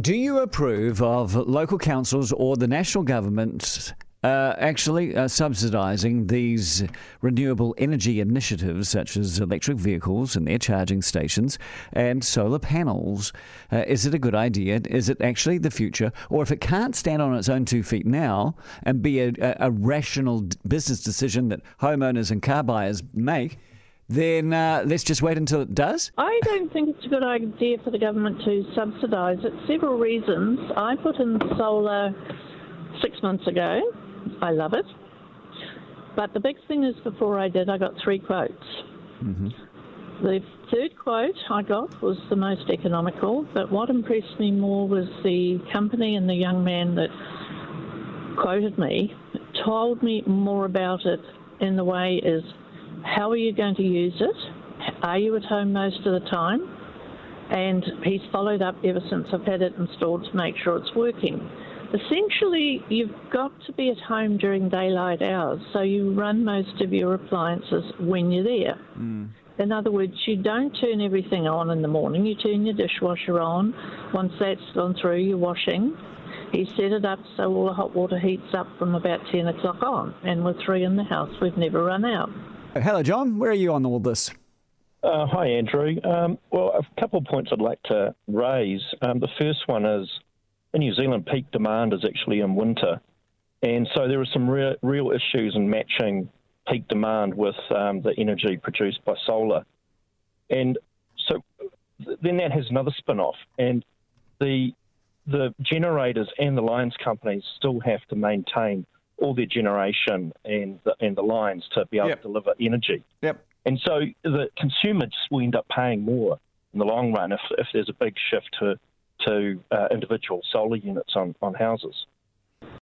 Do you approve of local councils or the national government uh, actually uh, subsidising these renewable energy initiatives such as electric vehicles and their charging stations and solar panels. Uh, is it a good idea? Is it actually the future? Or if it can't stand on its own two feet now and be a, a, a rational business decision that homeowners and car buyers make, then uh, let's just wait until it does? I don't think it's a good idea for the government to subsidise it. Several reasons. I put in solar six months ago. I love it. But the big thing is, before I did, I got three quotes. Mm-hmm. The third quote I got was the most economical, but what impressed me more was the company and the young man that quoted me told me more about it in the way is how are you going to use it? Are you at home most of the time? And he's followed up ever since I've had it installed to make sure it's working. Essentially, you've got to be at home during daylight hours, so you run most of your appliances when you're there. Mm. In other words, you don't turn everything on in the morning, you turn your dishwasher on. Once that's gone through, you're washing. He set it up so all the hot water heats up from about 10 o'clock on, and with three in the house, we've never run out. Hello, John. Where are you on all this? Uh, hi, Andrew. Um, well, a couple of points I'd like to raise. Um, the first one is in New Zealand, peak demand is actually in winter. And so there are some re- real issues in matching peak demand with um, the energy produced by solar. And so then that has another spin off. And the, the generators and the lines companies still have to maintain all their generation and the, and the lines to be able yep. to deliver energy. Yep. And so the consumers will end up paying more in the long run if, if there's a big shift to to uh, individual solar units on, on houses.